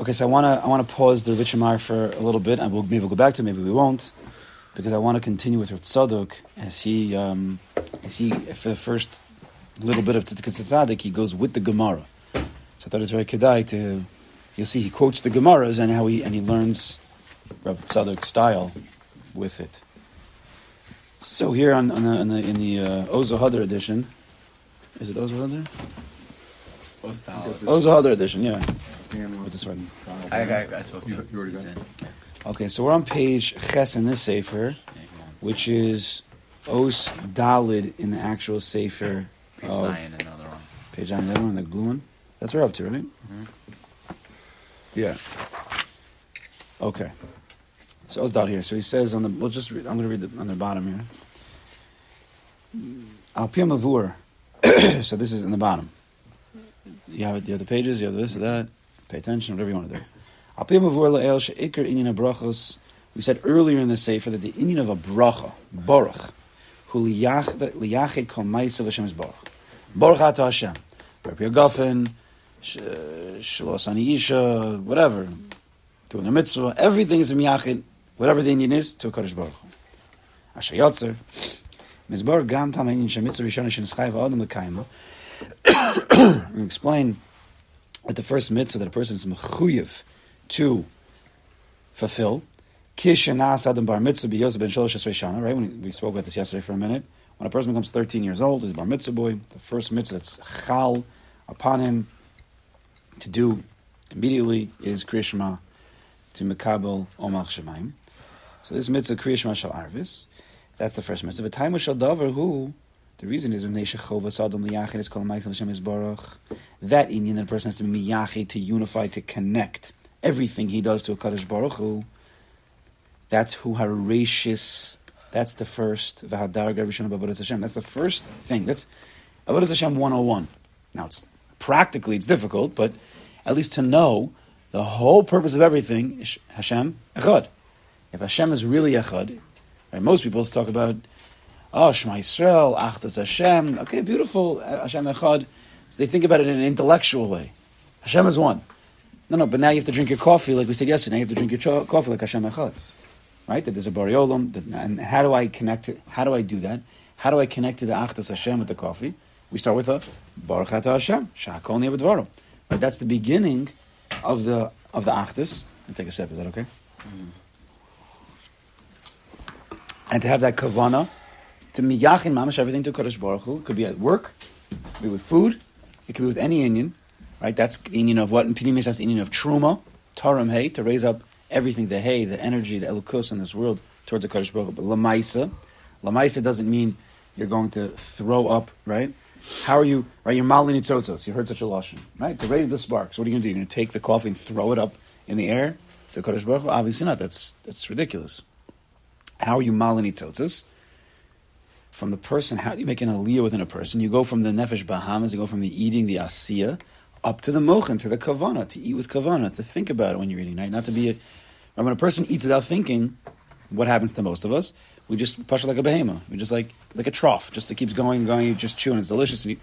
Okay, so I want to I want to pause the Richamar for a little bit, and we'll maybe we'll go back to it, maybe we won't, because I want to continue with Tzadok as he um, as he for the first little bit of Tzaddik he goes with the Gemara. So I thought it's very kedai to you'll see he quotes the Gemaras and how he and he learns Rav Tzadok's style with it. So here on, on the, on the in the uh, Oz Vehadar edition, is it Oz Vehadar? Ozo oh, Hadar edition, yeah. With this one. I, I, I spoke to You- you already got said. Okay, so we're on page Ches in this Sefer, Yeah, he wants. which is Os Dalid in the actual Sefer. Page of- nine, another one. Page nine, the other one, the blue one. That's where we're up to, right? Mm-hmm. Yeah. Okay. So it's down here. So he says on the. We'll just. Read, I'm going to read the, on the bottom here. Al Piyam Avur. So this is in the bottom. You have. You have the pages. You have this, or that. Pay attention. Whatever you want to do. We said earlier in the sefer that the inyan of a bracha, baruch, who liyachid kol ma'asav Hashem is baruch. Baruch Ata Hashem. Rabbi Yogafen, Shalos Isha, whatever. Doing a mitzvah. Everything is a miyachid, whatever the inyan is, to a Kadosh Baruch Hu. Asher Yotzer. Mizbar Gam Tam inyan Shem Mitzvah Rishon Shen Schai V'Adam L'Kayma. We explain that the first mitzvah that a person is mechuyev to fulfill, Kish Nas Adam Bar Mitzvah B'Yosef Ben Sholosh Esrei Shana, right? When we spoke about this yesterday for a minute. When a person becomes 13 years old, he's a bar mitzvah boy. The first mitzvah that's chal upon him to do immediately is krishma to mekabel omach shemaim. So this mitzvah krishma shal arvis. That's the first mitzvah. But Time shall davar who. The reason is. That inyan a person has to be to unify to connect everything he does to a Kadosh baruch hu. That's who harashis. That's the first. That's the first thing. That's avodas Hashem 101. Now it's practically it's difficult, but at least to know the whole purpose of everything is Hashem echad. If Hashem is really echad, right? Most people talk about oh Shema Yisrael, Achdas Hashem. Okay, beautiful uh, Hashem echad. So they think about it in an intellectual way. Hashem is one. No, no, but now you have to drink your coffee like we said yesterday. You have to drink your cho- coffee like Hashem echad right? That there's a bariolam. That, and how do I connect it? How do I do that? How do I connect to the Achdas Hashem with the coffee? We start with a Baruch Ata Hashem, Shakol Nevadvarim. Right? That's the beginning of the of the Achdas. And take a sip. Is that okay? And to have that kavana, to miyachin mamash everything to Kadosh Baruch Hu. It could be at work, it could be with food, it could be with any inyan, right? That's inyan of what? In Pinimis, that's inyan of Truma, Taram Hay, to raise up everything, the hay, the energy, the elukus in this world towards the Kadosh Baruch Hu. But lamaisa, lamaisa doesn't mean you're going to throw up, right? How are you, right? You're malin tzotzos. You heard such a lashon, right? To raise the sparks. What are you going to do? You're going to take the coffee and throw it up in the air to Kadosh Baruch Hu? Obviously not. That's that's ridiculous. How are you malin tzotzos? From the person, how do you make an aliyah within a person? You go from the nefesh bahamas, you go from the eating, the asiya, up to the mochin, to the kavana, to eat with kavana, to think about it when you're eating, right? Not to be a, when a person eats without thinking, what happens to most of us? We just push it like a behemoth. We just like like a trough, just it keeps going and going. You just chew and it's delicious. You,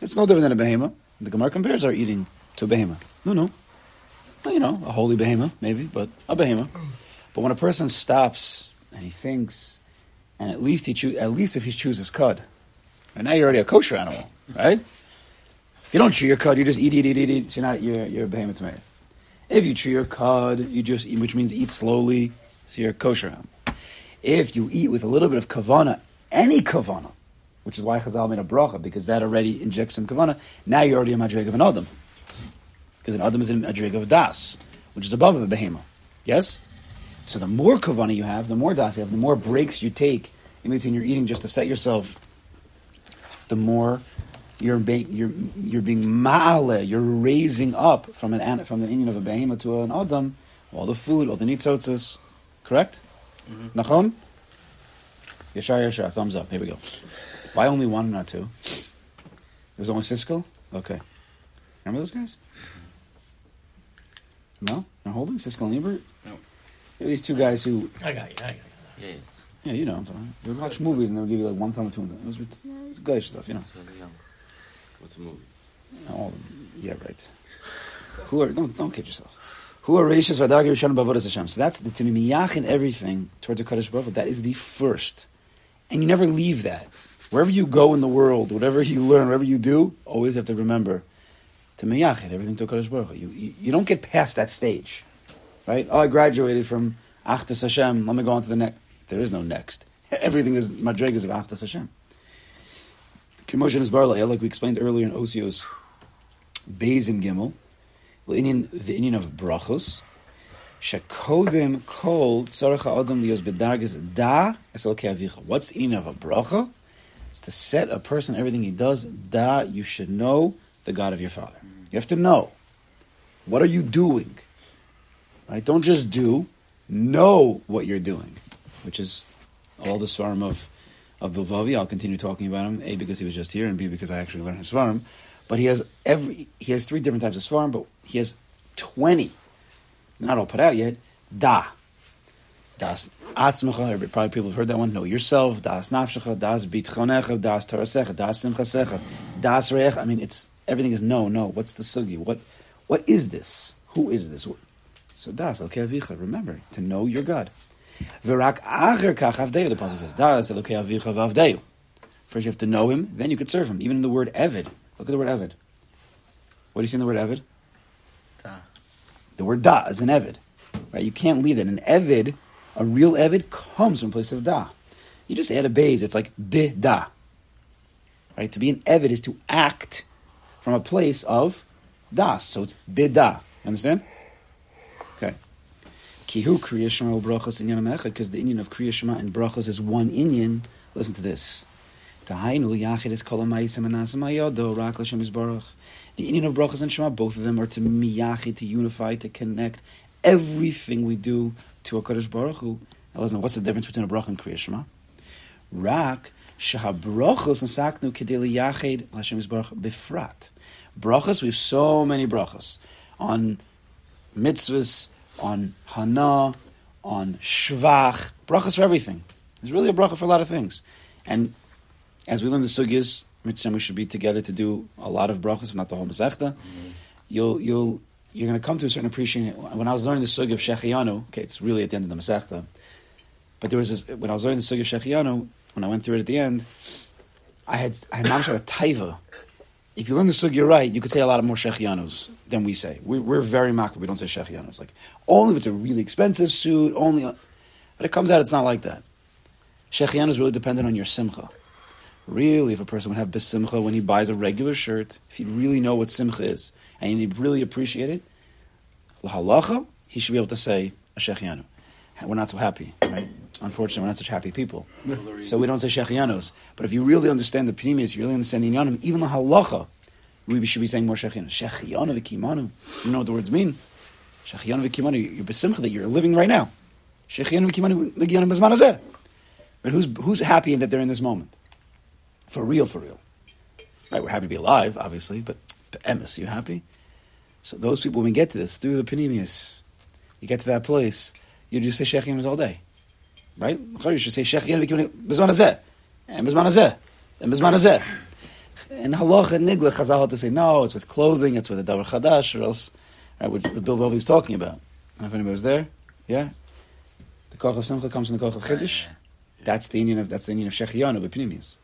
it's no different than a behemoth. The Gemara compares our eating to a behemoth. No, no, well, you know, a holy behemoth maybe, but a behemoth. But when a person stops and he thinks, and at least he choo- at least if he chooses cud, and now you're already a kosher animal, right? If you don't chew your cud, you just eat, eat, eat, eat, eat. So you're not you're, you're a behemoth man. If you chew your cud, you just eat, which means eat slowly, so you're a kosher animal. If you eat with a little bit of kavana, any kavana, which is why Chazal made a bracha, because that already injects some kavana, now you're already a madrig of an adam. Because an adam is a madrig of das, which is above a behemoth. Yes? So the more kavana you have, the more das you have, the more breaks you take in between your eating just to set yourself, the more you're being you're you're being ma'ale, you're raising up from an from the union of a behemoth to an adam, all the food, all the nitzotzos, correct? Mm-hmm. Nachon? Yashar Yashar, thumbs up. Here we go. Why only one, not two? There's only Siskel? Okay. Remember those guys? No? Not holding? Siskel and Ebert? No. They're these two guys who, I got you. I got you. Yeah, yeah, you know, I'm talking. They would watch movies and they'll give you like one thumb or two thumbs. It was, it was good stuff, you know. What's the movie? Oh, yeah, right. Who are, don't, don't kid yourself. Who are rachis v'adargi rishon b'avodas Hashem. So that's the timimiyach in everything towards the Kadosh Baruch That is the first, and you never leave that. Wherever you go in the world, whatever you learn, whatever you do, always have to remember to miyachid everything to Kadosh Baruch You, you you don't get past that stage, right? Oh, I graduated from Achdas Hashem. Let me go on to the next. There is no next. Everything is madrigas of Achdas Hashem. Kimoshin is barla, like we explained earlier in Osios, Beis and Gimel, the inyan, of brachos, shekodim kol tzarech adam lios bedargas da esolke avicha. What's the inyan of a bracha? It's to set a person everything he does. Da, you should know the God of your father. You have to know. What are you doing? Right? Don't just do. Know what you're doing, which is all the svarim of of Bilvavi. I'll continue talking about him. A because he was just here, and B because I actually learned his svarim. But he has every he has three different types of svarim, but he has twenty, not all put out yet. Da, das atzmecha. Probably people have heard that one. Know yourself. Das nafshecha. Das bitchonecha. Das torasecha. Das simchasecha. Das reich. I mean, it's everything is no, no. What's the sugi? What what is this? Who is this? So das okay avicha. Remember to know your God. V'rak acher kach avdeyu. The pasuk says das elokei avicha v'avdeyu. First, you have to know him, then you could serve him. Even in the word evid. Look at the word evid. What do you see in the word evid? Da. The word da is an evid. Right? You can't leave it. An evid, a real evid, comes from a place of da. You just add a base, it's like bi da. Right? To be an evid is to act from a place of das. So it's bi da. Understand? Okay. Kihu kriya shema brachas inyan echad, because the inyan of kriya shema and brachas is one inyan. Listen to this. The inyan of brachas and shema, both of them are to miyachid, to unify, to connect everything we do to a Kadosh Baruch Hu. Now listen, what's the difference between a bracha and kriya shema? Rak shahabrachos nasaknu kedeli yachid l'shem yisbarach bifrat. Brachas, we have so many brachas on mitzvahs, on hana, on shvach, brachas for everything. There's really a bracha for a lot of things. And as we learn the sugyas, mitzvah, we should be together to do a lot of brachas, if not the whole masechta. Mm-hmm. You'll, you'll, you're going to come to a certain appreciation. When I was learning the sugy of Shechianu, okay, it's really at the end of the masechta, but there was this, when I was learning the sugy of Shechianu, when I went through it at the end, I had, I had had a taiva. If you learn the sugya right, you could say a lot of more shechianos than we say. We, we're very makro. We don't say shechianos. Like only if it's a really expensive suit. Only, but it comes out. It's not like that. Shechianu is really dependent on your simcha. Really, if a person would have besimcha when he buys a regular shirt, if he really know what simcha is and he really appreciate it, lahalacha, he should be able to say a shechianu. We're not so happy, right? Unfortunately, we're not such happy people. So we don't say shechianos. But if you really understand the pnimis, you really understand the inyanim, even the halacha, we should be saying more shechianos. Shechianu v'kimanu. Do you know what the words mean? Shechianu v'kimanu. You're besimcha that you're living right now. Shechianu v'kimanu b'zman hazeh. But who's, who's happy that they're in this moment? For real, for real. Right, we're happy to be alive, obviously, but, emes, you happy? So those people, when we get to this, through the panemius, you get to that place, you just say shechianos all day. Right? You should say shechianu b'zman hazeh. Eh, and b'zman hazeh. Eh, and b'zman hazeh. And halacha and nigla, Chazal had to say, no, it's with clothing, it's with a davar chadash, or else, right, what, what Bilvavi was talking about. I don't know if anybody was there. Yeah? The koch of simcha comes from the koch of chiddush. That's the inyan of, that's the inyan of shechianu, b'pnimius.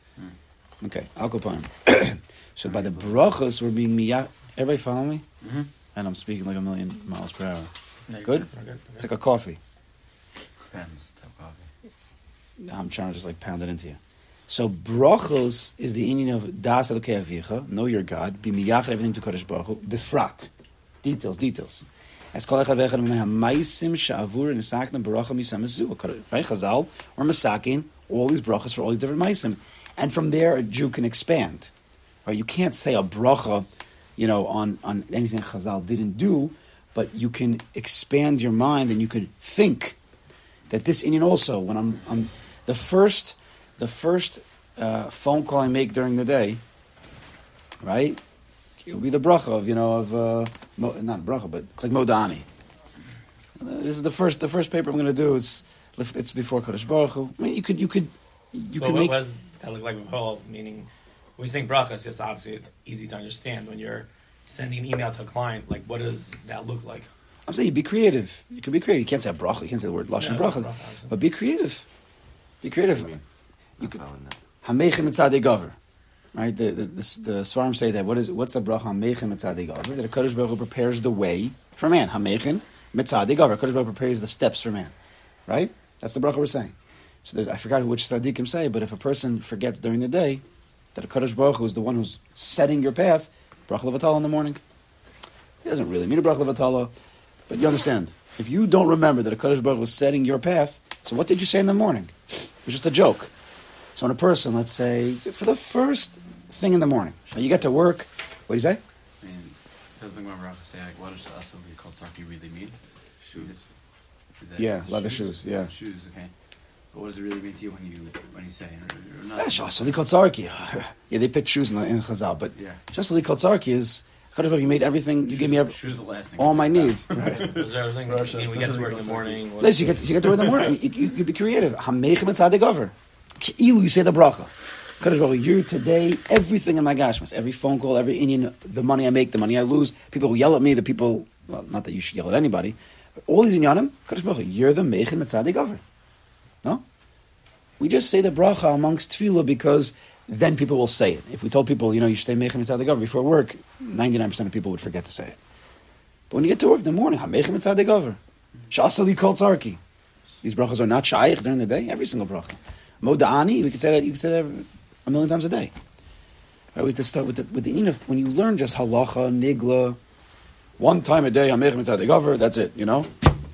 Okay, I'll go upon So by the brachas, we're being miyah. Everybody follow me? Mm-hmm. And I'm speaking like a million miles per hour. Good? It's like a coffee. Depends. I'm trying to just like pound it into you. So brachos is the inyan of das elokei avicha, know your God, be miyachad everything to Kodesh Baruch Hu, befrat, details, details. As kol echad ve'echad min ha'maisim sha'avur nisakna baracha misam ezu, right? Chazal, or masakin, all these brachos for all these different maisim. And from there, a Jew can expand. Right? You can't say a bracha, you know, on, on anything Chazal didn't do, but you can expand your mind and you could think that this inyan also, when I'm, I'm the first, the first uh, phone call I make during the day, right? It'll be the bracha of you know of uh, mo, not bracha, but it's like modani. Uh, this is the first the first paper I'm going to do. It's it's before Kodesh Baruch Hu. I mean, you could you could you but could what make was that look like before? Meaning, when you saying brachas, it's obviously easy to understand. When you're sending an email to a client, like what does that look like? I'm saying be creative. You can be creative. You can't say a bracha. You can't say the word lashon Yeah, bracha, but be creative. Be creative. You You could-. Hamechem gover. Right? The, the, the, the Svarim say that. What is, what's the bracha Hamechem mitzadei gover? That a Kadosh Baruch Hu prepares the way for man. Hamechem mitzadei gover. Kadosh Baruch prepares the steps for man. Right? That's the bracha we're saying. So I forgot which tzaddikim say, but if a person forgets during the day that a Kadosh Baruch is the one who's setting your path, bracha levatala in the morning. It doesn't really mean a bracha levatala, but you understand. If you don't remember that a Kadosh Baruch Hu is setting your path, so what did you say in the morning? It was just a joke. So in a person, let's say, for the first thing in the morning, so you get to work, what do you say? I mean, doesn't the Gemara say like, what does something called saki really mean? Shoes. Is that- Yeah, is leather shoes, yeah. Shoes. Okay. But what does it really mean to you when you when you say? Or, or not, Ah, shas, Ali Kotzarki. Yeah, they picked shoes in, the, in Chazal, but Yeah. just Ali Kotzarki is, Kadosh Baruch you made everything, you gave me every, shoes. The last thing. all my needs. Right. Is there everything? Russia, you we get to work in the morning. what's- Listen, you get, you get to work in the morning. You, you, you could be creative. Hamechem etzadei gover. Ki'ilu, you say the bracha. Kadosh Baruch you today, everything in my gashmas, every phone call, every inyan, the money I make, the money I lose, people who yell at me, the people, well, not that you should yell at anybody, all these inyanim, Kadosh Baruch you're the mechem etzadei gover. No? We just say the bracha amongst tefillah because then people will say it. If we told people, you know, you should say mechem etzadei gover before work, 99% of people would forget to say it. But when you get to work in the morning, hamechem etzadei gover. Shasali kol tzarki. These brachas are not shaykh during the day. Every single bracha. Moda'ani, we could say that. You could say that a million times a day. Right, we have to start with the with the inaf. When you learn just halacha, nigla, one time a day, hamechem etzadei gover. That's it. You know,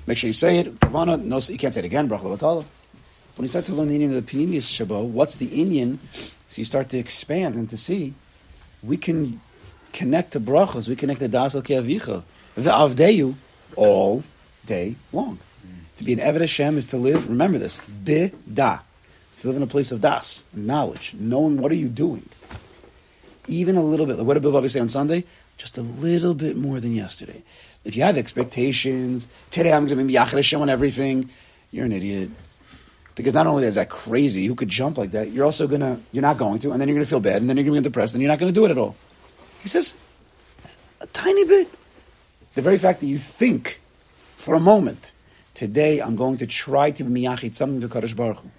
make sure you say it. Kavana, no, you can't say it again. Bracha. When you start to learn the inyan of the Panemius Shabo, what's the inyan? So you start to expand and to see, we can connect to brachas, we connect to das the avdeyu, all day long. To be an Eved Hashem is to live, remember this, bi-da, to live in a place of das, knowledge, knowing what are you doing. Even a little bit, like what did Bill say on Sunday? Just a little bit more than yesterday. If you have expectations, today I'm going to be Yachid Hashem on everything, you're an idiot. Because not only is that crazy, who could jump like that, you're also gonna, you're not going to, and then you're gonna feel bad, and then you're gonna get depressed, and you're not gonna do it at all. He says, a tiny bit. The very fact that you think for a moment, today I'm going to try to be miyachid something to Kadosh Baruch Hu.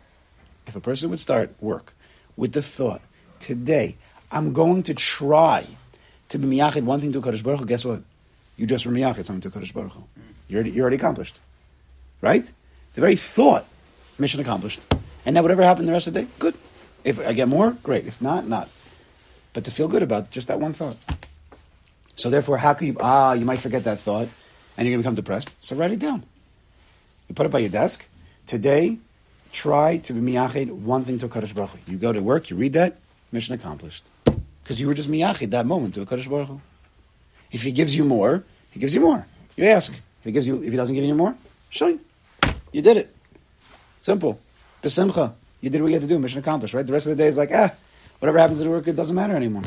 If a person would start work with the thought, today I'm going to try to be miyachid one thing to Kadosh Baruch Hu, guess what? You just were miyachid something to Kadosh Baruch Hu. You're you're already accomplished. Right? The very thought, mission accomplished. And now whatever happened the rest of the day, good. If I get more, great. If not, not. But to feel good about just that one thought. So therefore, how could you, ah, you might forget that thought, and you're going to become depressed. So write it down. You put it by your desk. Today, try to be miyachid one thing to a Kadosh Baruch Hu. You go to work, you read that, mission accomplished. Because you were just miyachid that moment to a Kadosh Baruch Hu. If he gives you more, he gives you more. You ask. If he gives you, if he doesn't give you more, show him. You did it. Simple. Besimcha. You did what you had to do. Mission accomplished, right? The rest of the day is like, ah, whatever happens at work, it doesn't matter anymore.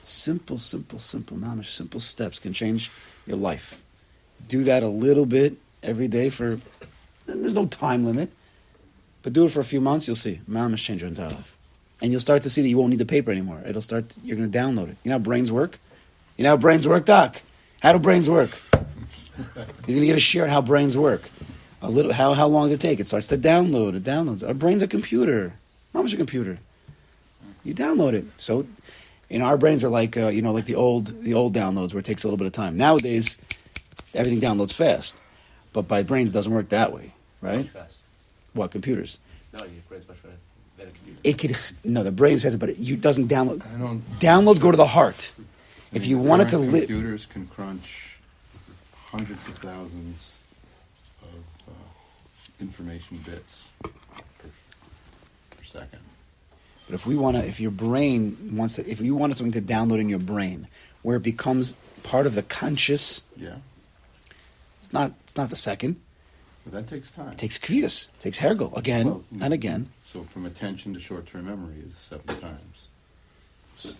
Simple, simple, simple, mamish, simple steps can change your life. Do that a little bit every day for, there's no time limit, but do it for a few months, you'll see. Mamish change your entire life. And you'll start to see that you won't need the paper anymore. It'll start, you're going to download it. You know how brains work? You know how brains work, Doc? How do brains work? He's going to give a share on how brains work. A little, how, how long does it take? It starts to download. It downloads. Our brain's a computer. Mama's a computer. You download it. So, you know, our brains are like, uh, you know, like the old, the old downloads where it takes a little bit of time. Nowadays, everything downloads fast. But by brains, doesn't work that way, right? Fast. What, computers? No, your brain's much better than a computer. It could, no, the brain says it, but it you, doesn't download. I don't. Downloads go to the heart. If you wanted to current live, computers can crunch hundreds of thousands of information bits per, per second. But if we want to, if your brain wants to, if you wanted something to download in your brain, where it becomes part of the conscious, Yeah, it's not, it's not the second. but that takes time. It takes kvius, it takes hergel again Well, and again. So from attention to short-term memory is seven times. So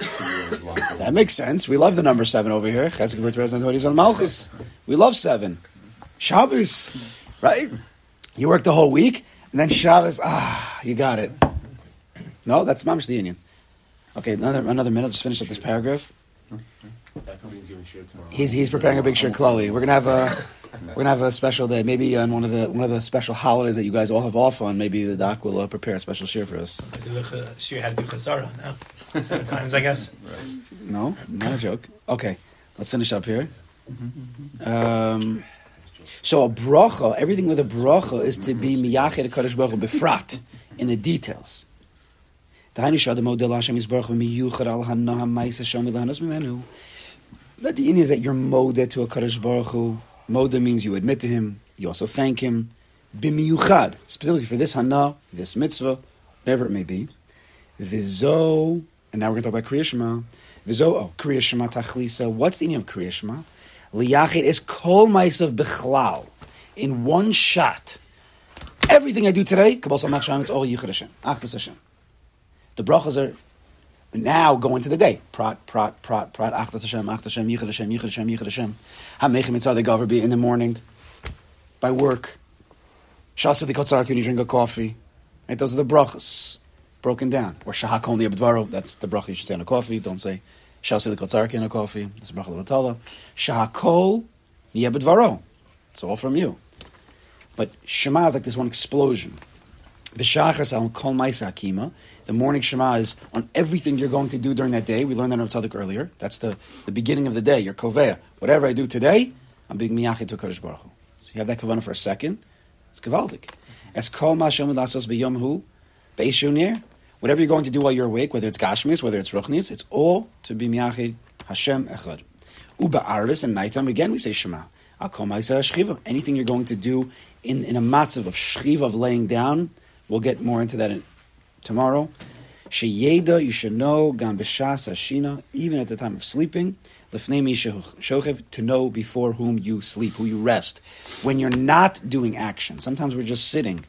you're locked That makes sense. We love the number seven over here. Chesed v'Tveres Natoris on Malchus. We love seven. Shabbos, right? You work the whole week, and then Shabbos, ah, you got it. No, that's mamish the union. Okay, another another minute. Just finish up this paragraph. That company's giving shit tomorrow. He's he's preparing a big shirt, Chloe. We're gonna have a We're gonna have a special day. Maybe on one of the one of the special holidays that you guys all have off on. Maybe the doc will uh, prepare a special shir for us. It's like the ch- Shir had to do chasara now. Sometimes I guess. No, not a joke. Okay, let's finish up here. Um, so a bracha, everything with a bracha is to be miyached Kadosh Baruch befrat in the details. That the idea is that you're modeh to a Kadosh Baruch Hu. Modeh means you admit to Him. You also thank Him. B'miyuchad, specifically for this hana, this mitzvah, whatever it may be. Vizo, and now we're going to talk about Kriya Shema. Vizo, oh, Kriya Shema Tachlisa. What's the meaning of Kriya Shema? Liyachid is kol ma'asav bichlal. In one shot. Everything I do today, Kabbalah Samach Shem, it's all Yichud Hashem. Achdas Hashem. The brachas are now going to the day. Prat, prat, prat, prat, Achdas Hashem, Achdas Hashem, Yichud Hashem, Yichud Hashem, Yichud Hashem. HaMechem Mitzvah, the Gover be in the morning, by work. Shasa the Kotzarki, when you drink a coffee. Right? Those are the brachas broken down. Or Shahak only Abdvaro, that's the bracha you should say on a coffee. Don't say Shasa the Kotzarki in a coffee. The bracha of Atala. Shahakol Yebedvaro. It's all from you. But Shema is like this one explosion. B'shachar al kol ma'isa hakima. The morning Shema is on everything you're going to do during that day. We learned that in Tzaddik earlier. That's the, the beginning of the day. Your kovea. Whatever I do today, I'm being miyachid to Kodesh Baruch Hu. So you have that kavanah for a second. It's gavaldik. As kol ma'ashem lasos b'yom hu be'ishunir. Whatever you're going to do while you're awake, whether it's gashmis, whether it's ruchnis, it's all to be miyachid Hashem echad. Uba arvis and nighttime again we say Shema. Anything you're going to do in, in a matzav of shchiva of laying down, we'll get more into that in, tomorrow. Sheyeda, you should know, gam b'shas ashina, even at the time of sleeping, lefnei shochev, to know before whom you sleep, who you rest. When you're not doing action, sometimes we're just sitting.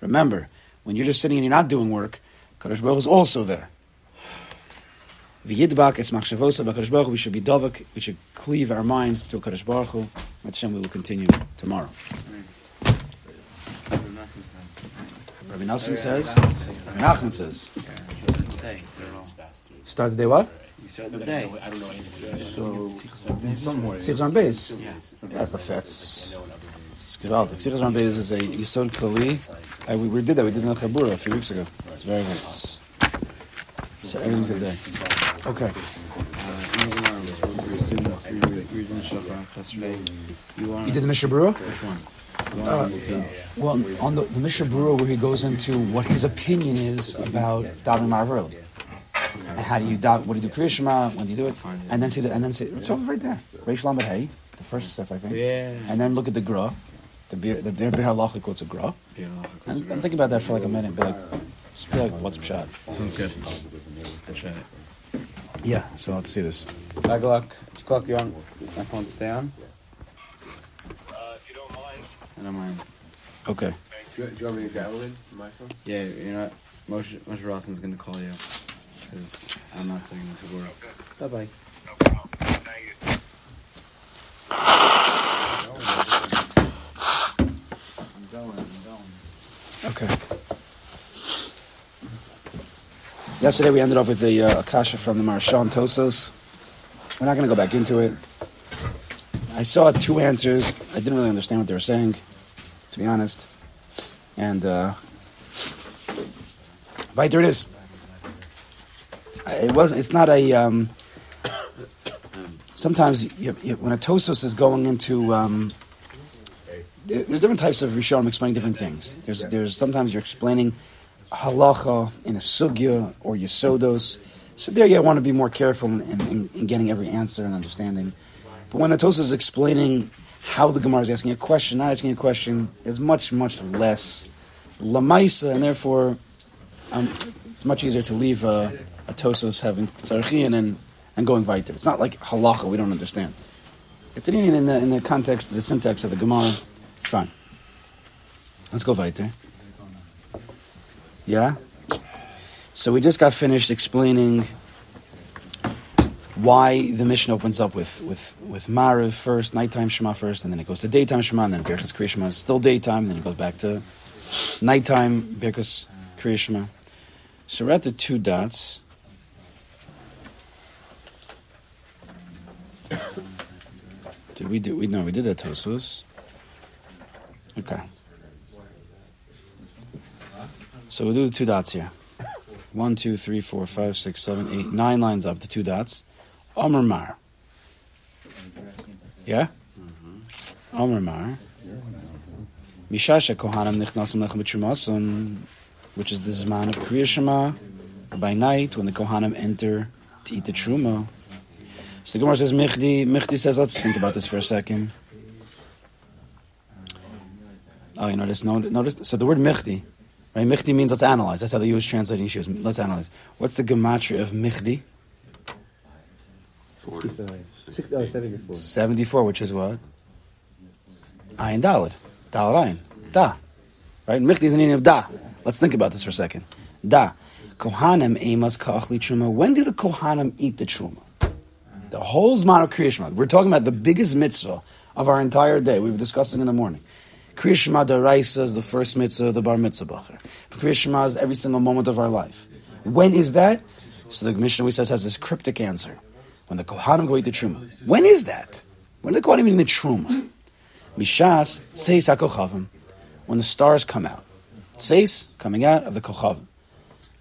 Remember, when you're just sitting and you're not doing work, Kadosh Baruch Hu is also there. V'yidbak es machshavosa b'Kadosh Baruch we should be dovak, we should cleave our minds to Kadosh Baruch Hu. Hashem, we will continue tomorrow. Rabbi Nelson says, Rabbi Nachman says, Day, they're all. start the day what? The day. So, somewhere. Six on base. Yeah. That's the fetz. It's geweldig. Six on base is a Yisod Kali. Uh, we, we did that. We did it in Chabura a few weeks ago. It's very good. So everything for the day. Okay. You did the Mishnah Berurah? Which one? Uh, well, on the, the Mishnah Berurah where he goes into what his opinion is about davening Marav and how do you daven? What do you do Krishma? When do you do it? And then see the, and then see. it's over right there. Reish Lamed Hey, the first step I think. Yeah. And then look at the Gra, the beer, the Biur Halacha quotes a Gra. Yeah. And, and think about that for like a minute. Be like, just be like, what's pshat? Sounds good. That's right. Yeah. So I'll have to see this. Bye, Gluck. Gluck, you on? My phone stay on? Uh, if you don't mind. I don't mind. Okay. Do you, do you want me to dial in my phone? Yeah, you know what? Moshe, Moshe Rawson's gonna call you. Because I'm not saying to work. Bye bye. No problem. Thank you. I'm going, I'm going. Okay. Yesterday we ended off with the uh, Akasha from the Marshawn Tosos. We're not going to go back into it. I saw two answers. I didn't really understand what they were saying, to be honest. And, uh, right there it is. It wasn't. It's not a. Um, sometimes you, you, when a tosos is going into um, there's different types of Rishonim explaining different things. There's there's sometimes you're explaining halacha in a sugya or yesodos. So there you want to be more careful in, in, in getting every answer and understanding. But when a Tosa is explaining how the Gemara is asking a question, not asking a question, is much much less lamaisa, and therefore um, it's much easier to leave a, a Tosos having tzarchian and and going weiter. It's not like halacha we don't understand. It's an in the in the context, the syntax of the Gemara. Fine. Let's go weiter. Yeah? So we just got finished explaining why the Mishnah opens up with with with Mariv first, nighttime Shema first, and then it goes to daytime Shema, and then Birkas Kriya Shema is still daytime, and then it goes back to nighttime Birkas Kriya Shema. So we're at the two dots. Did we do? We no, we did that Tosos. Okay. So we'll do the two dots here. One, two, three, four, five, six, seven, eight, nine lines up. The two dots. Omer Mar. Yeah. Mm-hmm. Omer Mar. Mishasha Kohanim Nichnasim Lechem B'Trumason, which is the Zman of Kriya Shema, by night when the Kohanim enter to eat the Truma. So the Gemara says, Michdi, Michdi says, let's think about this for a second. Oh, you notice, no- notice, so the word Michdi, right? Michdi means let's analyze. That's how the Jewish translating she was. Let's analyze. What's the gematria of Michdi? 60, oh, 74. 74, which is what? Ayin Dalad. Dalad Ayin. Da. Right? Michdi is an meaning of da. Let's think about this for a second. Da. Kohanim emas ka'achli truma. When do the Kohanim eat the truma? The whole Zman of Kriyashma. We're talking about the biggest mitzvah of our entire day. We were discussing in the morning. Kriyashma Daraisa is the first mitzvah of the Bar Mitzvah Bacher. Kriyashma is every single moment of our life. When is that? So the Mishnah we says has this cryptic answer. When the Kohanim go eat the Truma. When is that? When the Kohanim eating the Truma? Mishas Tseis HaKochavim. When the stars come out. Tseis, coming out of the Kochavim.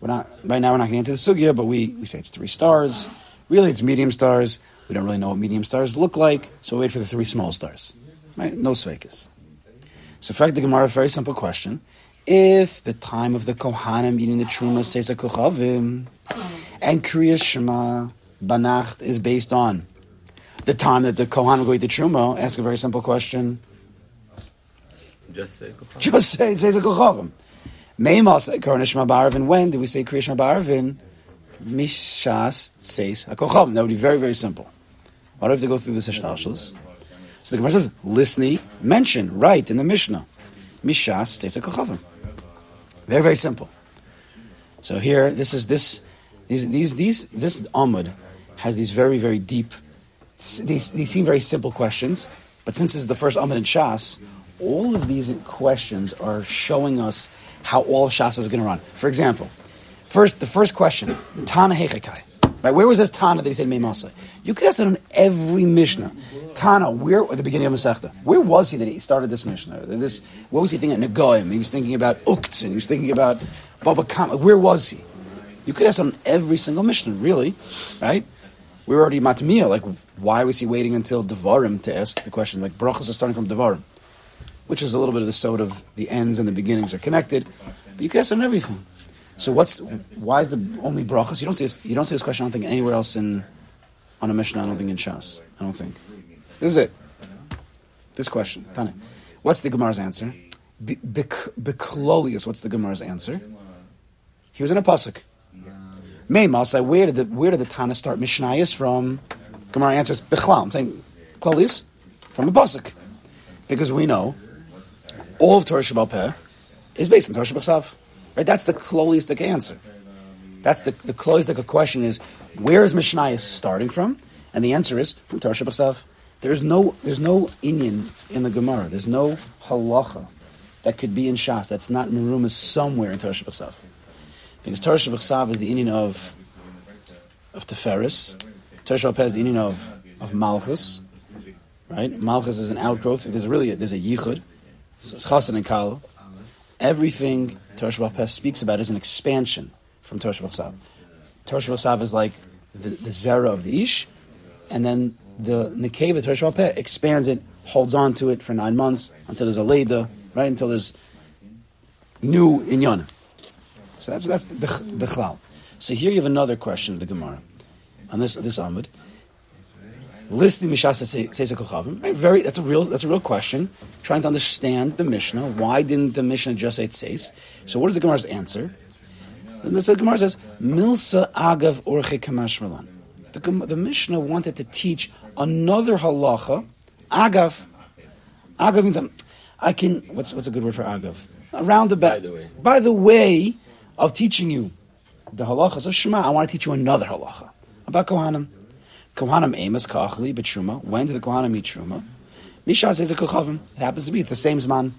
We're not, right now we're not getting into the Sugya, but we, we say it's three stars. Really, it's medium stars. We don't really know what medium stars look like, so we wait for the three small stars. Right? No Svekis. So, fact, the Gemara, a very simple question. If the time of the Kohanim eating the Truma says a Kochavim, and Kriya Shema Banacht is based on the time that the Kohanim go eat the Truma, ask a very simple question. Just say Kohanim. Just say it says a Kochavim. Meimas Korna Shema Ba'arvin. When do we say Kriya Shema Ba'arvin? Mishas says a Kochavim. That would be very, very simple. Why do I have to go through this Ishtalshalis? So the Gemara says, Listni, mention, right, in the Mishnah. Mishas says a Kochavim. Very, very simple. So here, this is this, these, these, these this Amud has these very, very deep, these, these seem very simple questions, but since this is the first Amud in Shas, all of these questions are showing us how all of Shas is going to run. For example, first, the first question, Tana Hechekai. Right, where was this Tana that he said Meimasa? You could ask that on every Mishnah. Tana, where at the beginning of Masechta? Where was he that he started this Mishnah? This, what was he thinking? At Negoim. He was thinking about Uktzin. He was thinking about Baba Kama. Where was he? You could ask on every single Mishnah, really, right? We were already matmiya. Like, why was he waiting until Devarim to ask the question? Like, brachas are starting from Devarim, which is a little bit of the sort of the ends and the beginnings are connected. But you could ask on everything. So what's why is the only brachas? You don't see this, you don't see this question. I don't think anywhere else in on a Mishnah. I don't think in Shas. I don't think. This is it. This question, Tanya. What's the Gemara's answer? Beklolius. What's the Gemara's answer? He was in a pasuk. Meimasai. Where did the where did the Tana start Mishnayos from? Gemara answers Bechlal. I'm saying Klolius from a pasuk because we know all of Torah Shabbat is based on Torah Shabbat. Right? That's the clolistic answer. That's the the clolistic question is where is Mishnayos starting from? And the answer is from Torah Shabbat There's no there's no Inyan in the Gemara. There's no halacha that could be in Shas that's not merumas somewhere in Torah Shabbat Because Torah Shabbat is the Inyan of of Teferis. Torah is the Inyan of of Malchus. Right? Malchus is an outgrowth. There's really a, there's a yichud. It's Chassan and Kala. Everything Torah Shabbat Peh speaks about is an expansion from Torah Shabbat Sav. Torah Shabbat Sav is like the, the zera of the ish, and then the nekeva Torah Shabbat Peh expands it, holds on to it for nine months until there's a leda, right? Until there's new inyan. So that's that's the bechlal. So here you have another question of the Gemara on this this Amud. Listening Mishasa says a kochavim. Right? Very that's a real that's a real question. Trying to understand the Mishnah. Why didn't the Mishnah just say tseis? So what is the Gemara's answer? The Gemara says milsa agav orche kamashmalan. The, the Mishnah wanted to teach another halacha. Agav. Agav means um, I can. What's what's a good word for agav? Around the back. By the way. By the way of teaching you the halachas of Shema, I want to teach you another halacha about Kohanim. Kohanim emas kachli b'truma. When do the Kohanim eat truma? Mishas says a kochavim. It happens to be it's the same zman.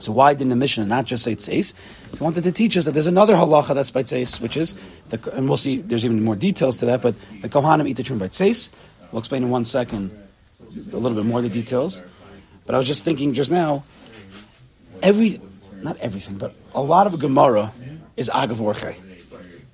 So why didn't the Mishnah not just say tzeis? He wanted to teach us that there's another halacha that's by tzeis, which is the, and we'll see. There's even more details to that, but the Kohanim eat the truma by tzeis. We'll explain in one second a little bit more of the details. But I was just thinking just now, every, not everything, but a lot of Gemara is Agav Orche.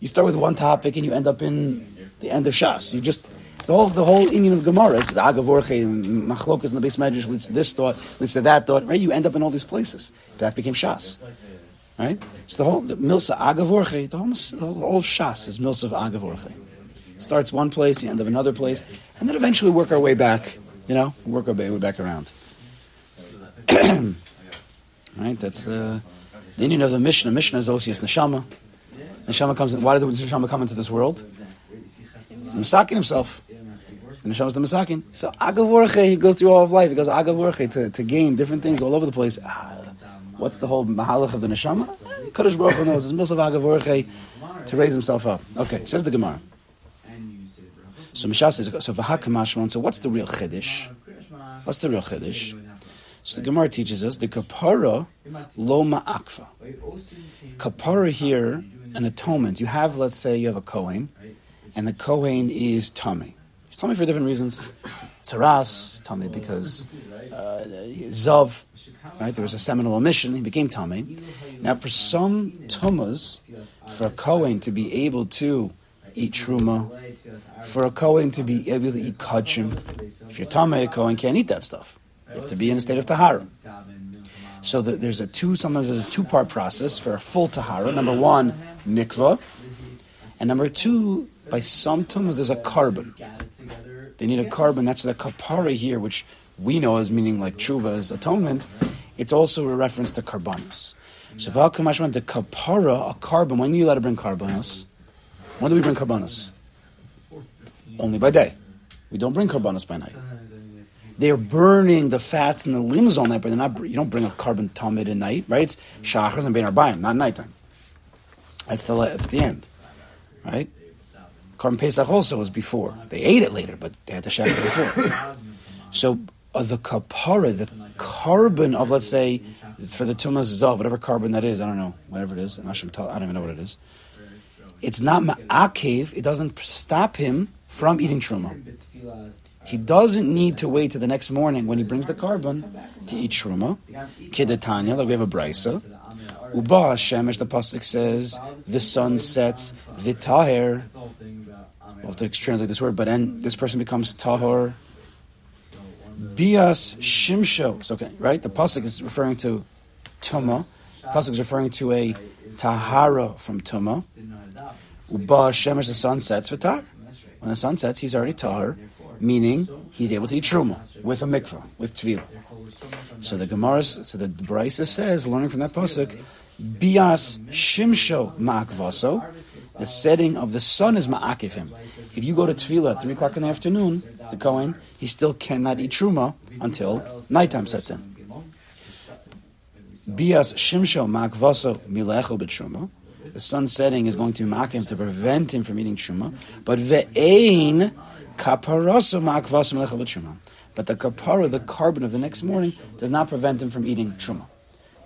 You start with one topic and you end up in the end of Shas. You just the whole the whole inyan of Gemara is the Agav Orche, Machlokas in the beis medrash leads to this thought, leads to that thought. Right? You end up in all these places. That became Shas. Right? So the whole the Milsa Agav Orche, the whole, the whole Shas is Milsa of Agav Orche. Starts one place, you end up another place, and then eventually work our way back. You know, work our way back around. right? That's uh, the inyan of the Mishnah. Mishnah is Osius Neshama. Neshama comes in. Why does the Neshama come into this world? He's Masakin himself. Is the Masakin. So Agav he goes through all of life. He goes Agav to, to gain different things all over the place. Ah, what's the whole Mahalach of the Neshama? Kadosh Baruch Hu knows. It's Milsav Agav to raise himself up. Okay, says the Gemara. So Mishas says, so V'hakamashmon, so what's the real Chiddush? What's the real Chiddush? So the Gemara teaches us the kapara lo ma'akfa. Kapara here, an atonement. You have, let's say, you have a kohen, and the kohen is tummy. He's tummy for different reasons. Tzaras, tummy because uh, zav, right? There was a seminal omission. He became tummy. Now, for some tumas, for a kohen to be able to eat truma, for a kohen to be able to eat kachim, if you're tummy, a kohen can't eat that stuff. You have to be in a state of tahara. So the, there's a two, sometimes there's a two-part process for a full tahara. Number one, mikvah, and number two, by some tumas, there's a korban. They need a korban. That's the kapara here, which we know as meaning like tshuva is atonement. It's also a reference to karbanos. So Val the kapara, a korban. When are you allowed to bring karbanos? When do we bring karbanos? Only by day. We don't bring karbanos by night. They're burning the fats and the limbs all night, but they're not. You don't bring a korban tamid at night, right? It's shachas and bein arbayim, not nighttime. That's the that's the end, right? Korban Pesach also was before. They ate it later, but they had to shach before. so uh, the kapara, the korban of let's say for the tumas zav, whatever korban that is, I don't know, whatever it is. I don't even know what it is. It's not ma'akev. It doesn't stop him from eating truma. He doesn't need to wait to the next morning when he brings the korban to eat truma. Kidetanya, like we have a brisa. Uba Shemesh, the pasuk says, the sun sets vitaher. We'll have to translate this word, but then this person becomes tahor. Bias shimsho. Okay, right? The pasuk is referring to tuma. Pasuk is referring to a tahara from tuma. Uba Shemesh, the sun sets vitar. When the sun sets, he's already tahar meaning he's able to eat truma with a mikvah, with tvila. So the Gemara, so the Brisa says, learning from that pasuk, bias shimsho ma'akvaso, the setting of the sun is ma'akiv him. If you go to tvila at three o'clock in the afternoon, the Kohen, he still cannot eat truma until nighttime sets in. Bias shimsho ma'akvaso milechel b'truma. The sun setting is going to be him to prevent him from eating truma, but ve'ein Kaparasu ma'akvasu melechel But the kapara, the korban of the next morning, does not prevent him from eating truma.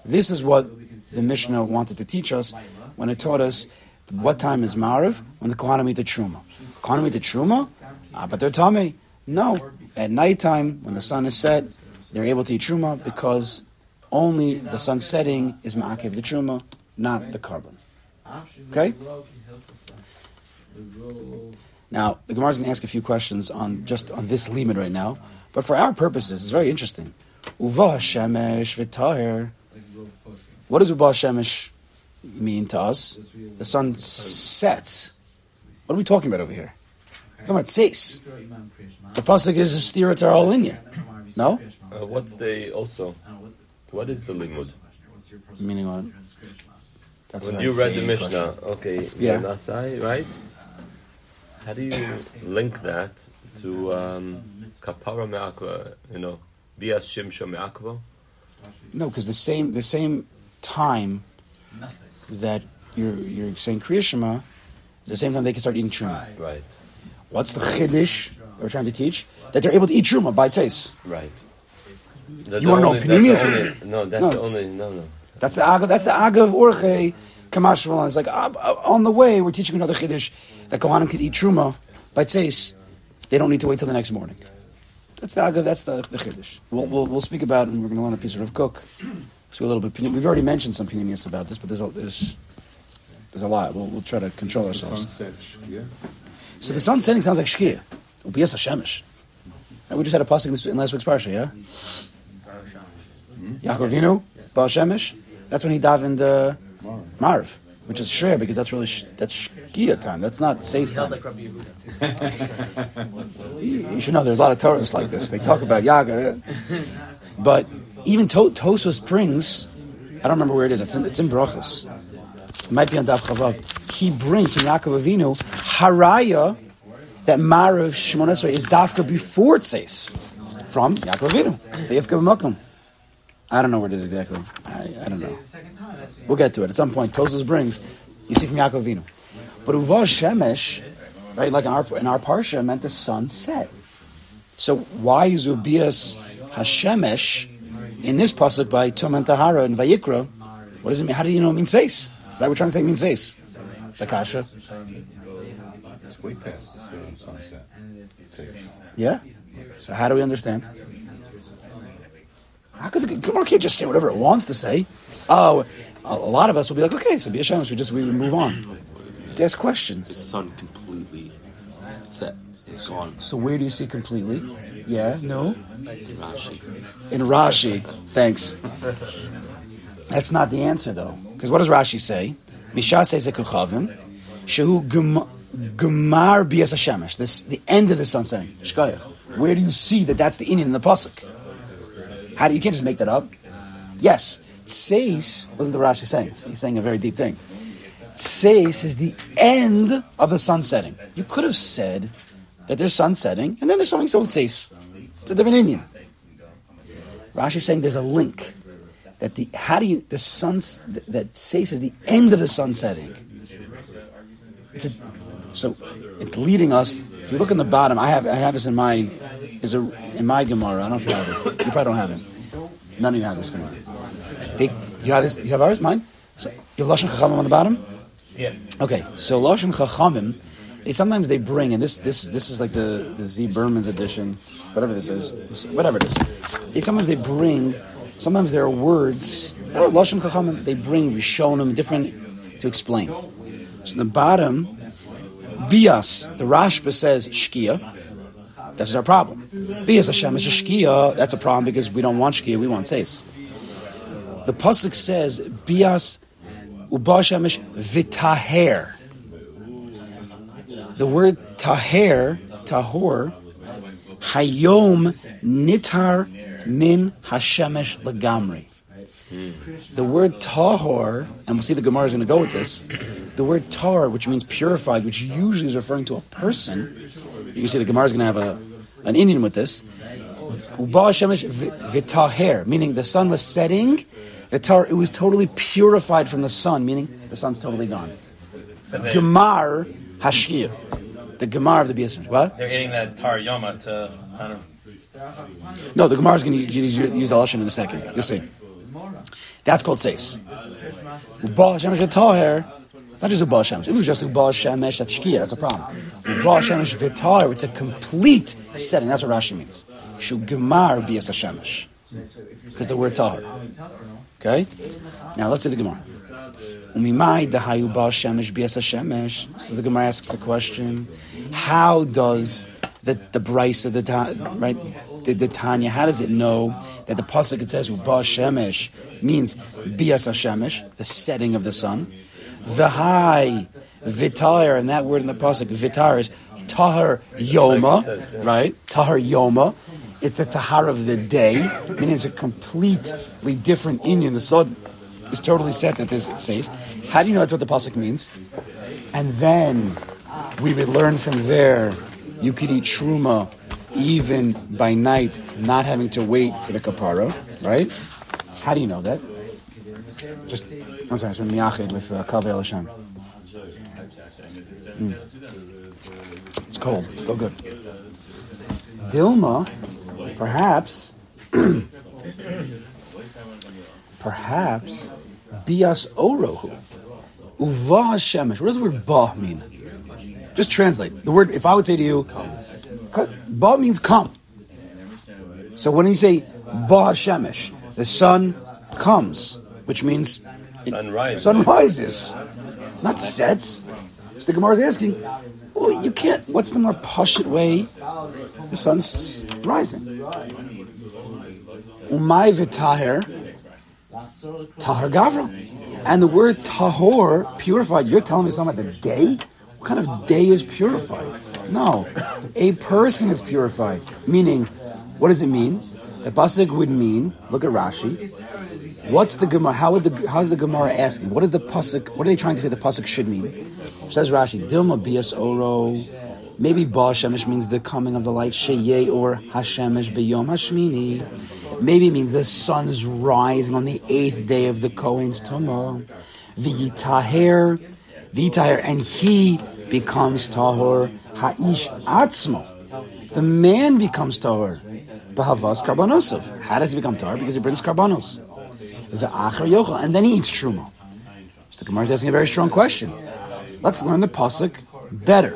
This is what the Mishnah wanted to teach us when it taught us what time is Mariv when the Kohanim eat the truma. Kohanim eat the truma, ah, but they're tummy. No, at nighttime when the sun is set, they're able to eat truma because only the sun setting is ma'akiv the truma, not the korban. Okay. Now, the Gemara is going to ask a few questions on just on this limit right now, but for our purposes, it's very interesting. Uva shemesh v'taher. What does uva shemesh mean to us? The sun sets. What are we talking about over here? We're talking about seis. The pasuk is a steer to our whole No. Uh, what's the also? What is the limud? Meaning what? That's when you read the Mishnah, okay, yeah, Nasai, right? How do you link that to um, kapara me'akva? You know, bias shimsha me'akva. No, because the same the same time that you're you're saying Kriya Shema is the same time they can start eating truma. Right. What's the chiddush that we're trying to teach? That they're able to eat truma by taste. Right. That's you want to know Panini No, that's no, the only no no. That's the aga. That's the aga of Orche Kamashmalan. It's like uh, uh, on the way we're teaching another chiddush that Kohanim could eat truma by taste. they don't need to wait till the next morning. That's the agav. That's the, the chiddush. We'll, we'll, we'll speak about, and we're going to learn a piece of Rav Kook So a little bit. We've already mentioned some pinimis about this, but there's a, there's there's a lot. We'll, we'll try to control ourselves. Sunset, yeah. So the sun setting sounds like shkia. Ubiyas Hashemish. And we just had a pasuk in last week's parsha, yeah. Yaakov Avinu, Baal Shemesh. That's when he davened uh, Maariv. Maariv, which is shreya because that's really sh- that's shkia time. That's not safe time. You should know there's a lot of Torahs like this. They talk about Yaga, but even to- Tosfos brings. I don't remember where it is. It's in, it's in Brachas. It might be on Dav Chavav. He brings from Yaakov Avinu Haraya that Maariv Shemon Esrei is Dafka before says from Yaakov Avinu. I don't know where it is exactly. I, I don't know. We'll get to it at some point. Tosfos brings. You see from Yaakov Avinu, but Uvah Shemesh, right? Like in our in our parsha, meant the sun set. So why is Ubias Hashemesh in this pasuk by Tum and Tahara and Vayikra? What does it mean? How do you know it means says? Right, we're trying to say it means says. It's a kasha. It's way past sunset. Yeah. So how do we understand? How could the Gemara can't just say whatever it wants to say? Oh, a, lot of us will be like, okay, so be Hashemesh. We just we move on. To ask questions. sun completely set. It's gone. So where do you see completely? Yeah. No. Rashi. in Rashi. Thanks. That's not the answer though, because what does Rashi say? Misha says a kuchavim, shehu gem- gemar bias hashemesh. This the end of the sun setting. Where do you see that that's the inyan in the pasuk? How do you can't just make that up? Yes, tseis wasn't the Rashi saying. He's saying a very deep thing. Tseis is the end of the sun setting. You could have said that there's sun setting, and then there's something called tseis. It's a different inyan. Rashi's saying there's a link that the how do you the sun's that says is the end of the sun setting. It's a so it's leading us. If you look in the bottom, I have I have this in my is a in my Gemara. I don't know if you have it. You probably don't have it. None of you have this Gemara. They, you have this. You have ours. Mine. So you have lashon chachamim on the bottom. Yeah. Okay, so Lashon Chachamim, they sometimes they bring, and this this this is like the, the Z Berman's edition, whatever this is, whatever it is. They sometimes they bring, sometimes there are words, or Lashon Chachamim, they bring Rishonim, different to explain. So the bottom, Bias, the Rashba says Shkia. This is our problem. Bias Hashem is Shkia. That's a problem because we don't want Shkia, we want Seis. The pasuk says Bias Uba Shemesh vitaher. The word taher, tahor, hayom nitar min hashemesh lagamri. The word tahor, and we'll see the Gemara is going to go with this. The word tar, which means purified, which usually is referring to a person. You can see the Gemara is going to have a, an inyan with this. Uba shemesh vi- vitaher, meaning the sun was setting. Vitar, it was totally purified from the sun, meaning the sun's totally gone. Gemar hashkia, the Gemar of the Biasim. What? they're eating that tar yoma to kind of. No, the Gemara is going to use, use the lashon in a second. You'll see. That's called seis. Ubal shemesh v'taher. It's not just ubal shemesh. If it was just ubal shemesh, that's shkia. That's a problem. Ubal shemesh v'taher. It's a complete setting. That's what Rashi means. Shu gemar bias shemesh. Because the word tahar. Okay. Now let's see the Gemara. So the Gemara asks a question: How does the the of the right the, the Tanna? How does it know that the pasuk it says ubal shemesh means bias shemesh, the setting of the sun? V'hai vitar, and that word in the pasuk vitar is tahar yoma, right? Tahar yoma. It's the tahar of the day, meaning it's a completely different inyan. The sun is totally set that this it says. How do you know that's what the pasuk means? And then we would learn from there. You could eat truma even by night, not having to wait for the kapara, right? How do you know that? Just one second, it's from Miyachid with uh, Hashem. Mm. It's cold, it's still good. Dilma, perhaps, perhaps, bias orohu, uva shemesh. What does the word ba mean? Just translate the word. If I would say to you, ba means come. So when you say ba shemesh, the sun comes, which means Sunrise. sun rises, not sets. So the Gemara is asking, well, you can't. What's the more pashut way? The sun's rising. Umay v'taher, tahar gavra, and the word tahor, purified. You're telling me something about the day? What kind of day is purified? No, a person is purified. Meaning, what does it mean? The pasuk would mean. Look at Rashi. What's the Gemara? How would the how's the Gemara asking? What is the pasuk? What are they trying to say the pasuk should mean? Says Rashi, Dilma bias oro. Maybe Ba Shemesh means the coming of the light, Sheye or Hashemesh beyom Hashmini. Maybe it means the sun's rising on the eighth day of the Kohen's Tumah. V'yitaher, v'yitaher, and he becomes tahor. Ha'ish atzmo. The man becomes tahor. B'havas karbanosov. How does he become tahor? Because he brings karbanos. V'achar yochel, and then he eats truma. So the Gemara is asking a very strong question. Let's learn the pasuk better,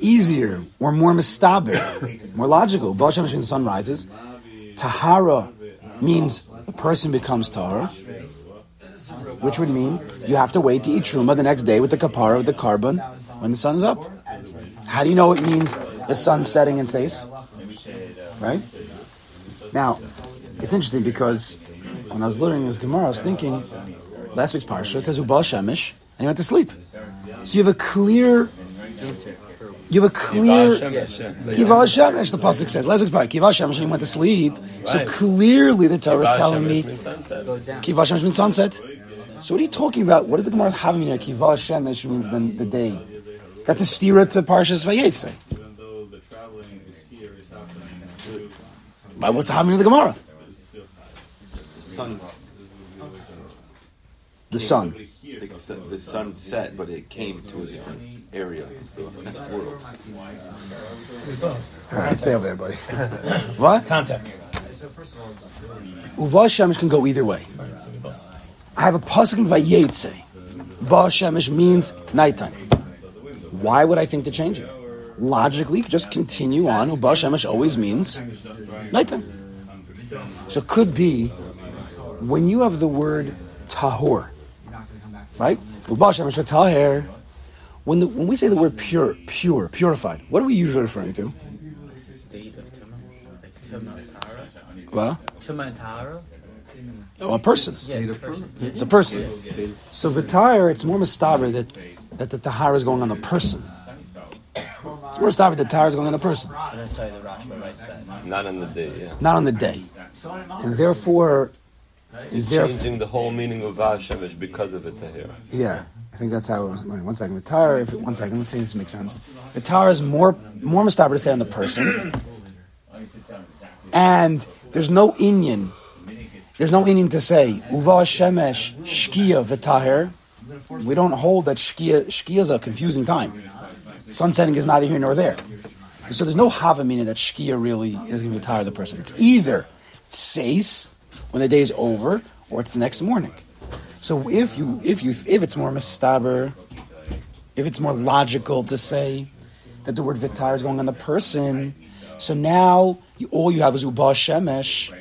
easier, or more mistaber, more logical. Baal Shem means the sun rises. Tahara means a person becomes tahara, which would mean you have to wait to eat truma the next day with the kapara of the korban when the sun's up. How do you know it means the sun's setting and says? Right? Now, it's interesting because when I was learning this Gemara, I was thinking, last week's parsha, it says Ubal Shemish, and he went to sleep. So you have a clear, you have a clear, Kival Shemesh, the pasuk says. Last week's parsha, Kival Shemesh, and he went to sleep. So clearly the Torah is telling me, Sunset. Kival Shemesh means sunset. So what are you talking about? What does the Gemara having here? Kival Shemesh means the, the day. That's a stira to Parshas Vayetze. But what's the having of the Gemara? Sun. The sun. The sun, the sun set, but it came to a different area of the world. All right, stay over there, buddy. what? Context. Uva Shemesh can go either way. I have a pasuk in Vayetze. Va Shemesh means nighttime. Why would I think to change it? Logically, just continue on. Uba Shemesh always means nighttime. So it could be when you have the word tahor, right? Uba Shemesh for tahir. When, the, when we say the word pure, pure, purified, what are we usually referring to? Well, Tuma and Tahara? oh, a person. Yeah, the. It's a person. So v'tire, it's more mistaber that that the tahara is going on the person. It's more mistaber that tahara is going on the person, And then sorry, the Rashba writes that. Not on the day, yeah. not on the day. And therefore, and therefore Changing the whole meaning of Baal Shemesh because of the here. yeah, I think that's how it was. One second, v'tire. If one second, let's see if this makes sense. V'tire is more more mistaber to say on the person, and there's no inyan. There's no inyan to say uva shemesh shkia v'tahir. We don't hold that shkia shkia is a confusing time. Sunsetting is neither here nor there. So there's no hava meaning that shkia really is going to retire the person. It's either says when the day is over, or it's the next morning. So if you if you if it's more mistaber, if it's more logical to say that the word vitar is going on the person, so now you, all you have is uba shemesh.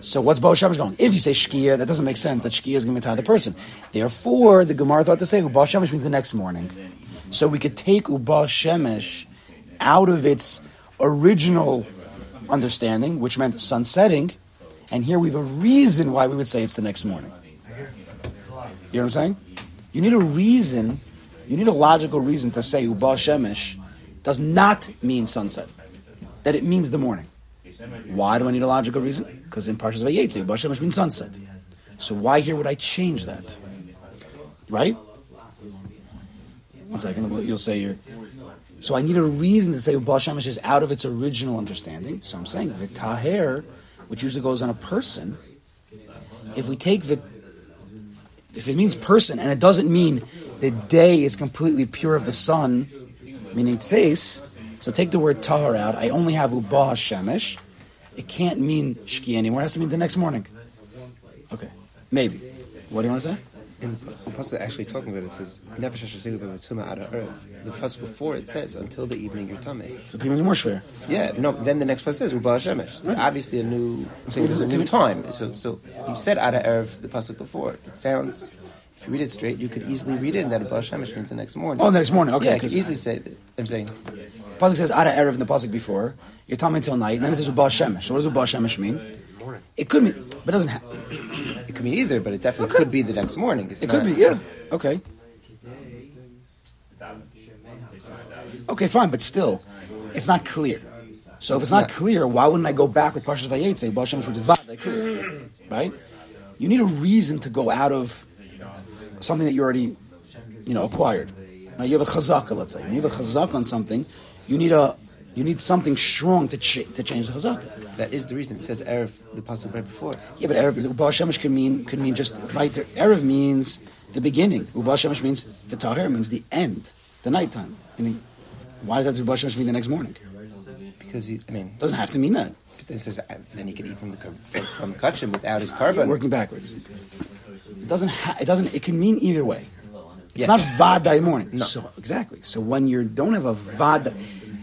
So what's Bo Shemesh going? If you say Shkia, that doesn't make sense. That Shkia is going to retire the person. Therefore, the Gemara thought to say Uba Shemesh means the next morning. So we could take Uba Shemesh out of its original understanding, which meant sun setting, and here we have a reason why we would say it's the next morning. You know what I'm saying? You need a reason, you need a logical reason to say Uba Shemesh does not mean sunset, that it means the morning. Why do I need a logical reason? Because in Parshas Vayetze, Uba Shemesh means sunset. So why here would I change that? Right? One second, you'll say you're. So I need a reason to say Uba Shemesh is out of its original understanding. So I'm saying Vitaher, which usually goes on a person, if we take Vit, if it means person and it doesn't mean the day is completely pure of the sun, meaning tseis, so take the word tahar out. I only have Uba Shemesh. It can't mean shki anymore. It has to mean the next morning. Okay, maybe. What do you want to say? In the pasuk actually talking about it, it says nefesh asher tuma out of earth. The pasuk before it says until the evening you're tummy. So it's even more schwer. Yeah, no. Then the next pasuk says uba shemesh. It's obviously a new thing. There's a new time. So, so you said out of earth the pasuk before. It sounds. If you read it straight, you could easily read it that uba shemesh means the next morning. Oh, the next morning. Okay, yeah, you could 'cause- easily say. That. I'm saying. Pasuk says Ada Erev in the Pasuk before. You're tummy until night. And then it says Ubal Shemesh. So what does Ubal Shemesh mean? It could mean, but it doesn't have. Could be either, but it definitely Okay. could be the next morning. It's It could be, yeah. Okay. Okay, fine, but still, it's not clear. So if it's not clear, why wouldn't I go back with Parshas Vayetze Baal Shemesh which is clear, right? You need a reason to go out of something that you already, you know, acquired. Now you have a chazaka, let's say. When you have a chazaka on something, you need a you need something strong to ch- to change the chazaka. That is the reason. It says erev the pasuk right before. Yeah, but Erev, Baal Shemesh could mean could mean just weiter. Erev means the beginning. Baal Shemesh means v'taher means the end, the nighttime. Meaning, why does that Baal Shemesh mean the next morning? Because he, I mean, It doesn't have to mean that. But then it says, then he could eat from the from kachim without his korban. Working backwards. It doesn't. Ha- it doesn't. It can mean either way. It's Yeah. not vadai morning. No. So exactly. So when you don't have a vada,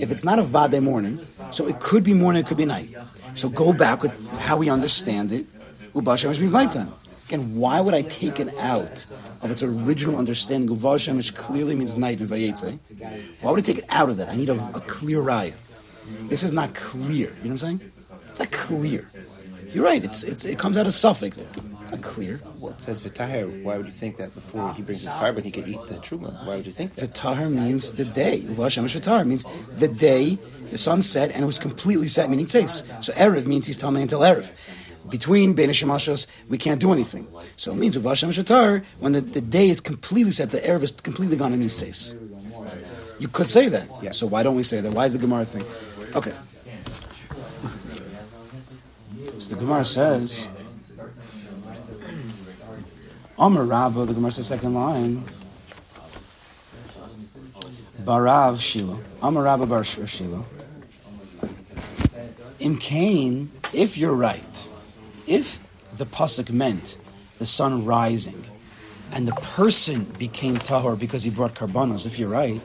if it's not a vadai morning, so it could be morning, it could be night. So go back with how we understand it. Ubal Shemesh means nighttime. Again, why would I take it out of its original understanding? Ubal Shemesh clearly means night in Vayetze. Why would I take it out of that? I need a, a clear raya. This is not clear. You know what I'm saying? It's not clear. You're right. It's, it's it comes out of suffix. It's not clear. Well, it says v'taher. Why would you think that before he brings his korban, he could eat the truma? Why would you think that? Vitar means the day. Ubal Shemesh Vitar means the day the sun set and it was completely set, meaning tzeis. So Erev means he's telling me until Erev. Between Bein Shemashos, we can't do anything. So it means Ubal Shemesh Vitar, when the, the day is completely set, the Erev is completely gone and means tzeis. You could say that. Yeah. So why don't we say that? Why is the Gemara thing? Okay. So the Gemara says, Amar Rabba, the Gemara says second line, Barav Shilo. Amar Rabba Bar Shilo. In Cain, if you're right, if the pasuk meant the sun rising, and the person became tahor because he brought karbanos, if you're right,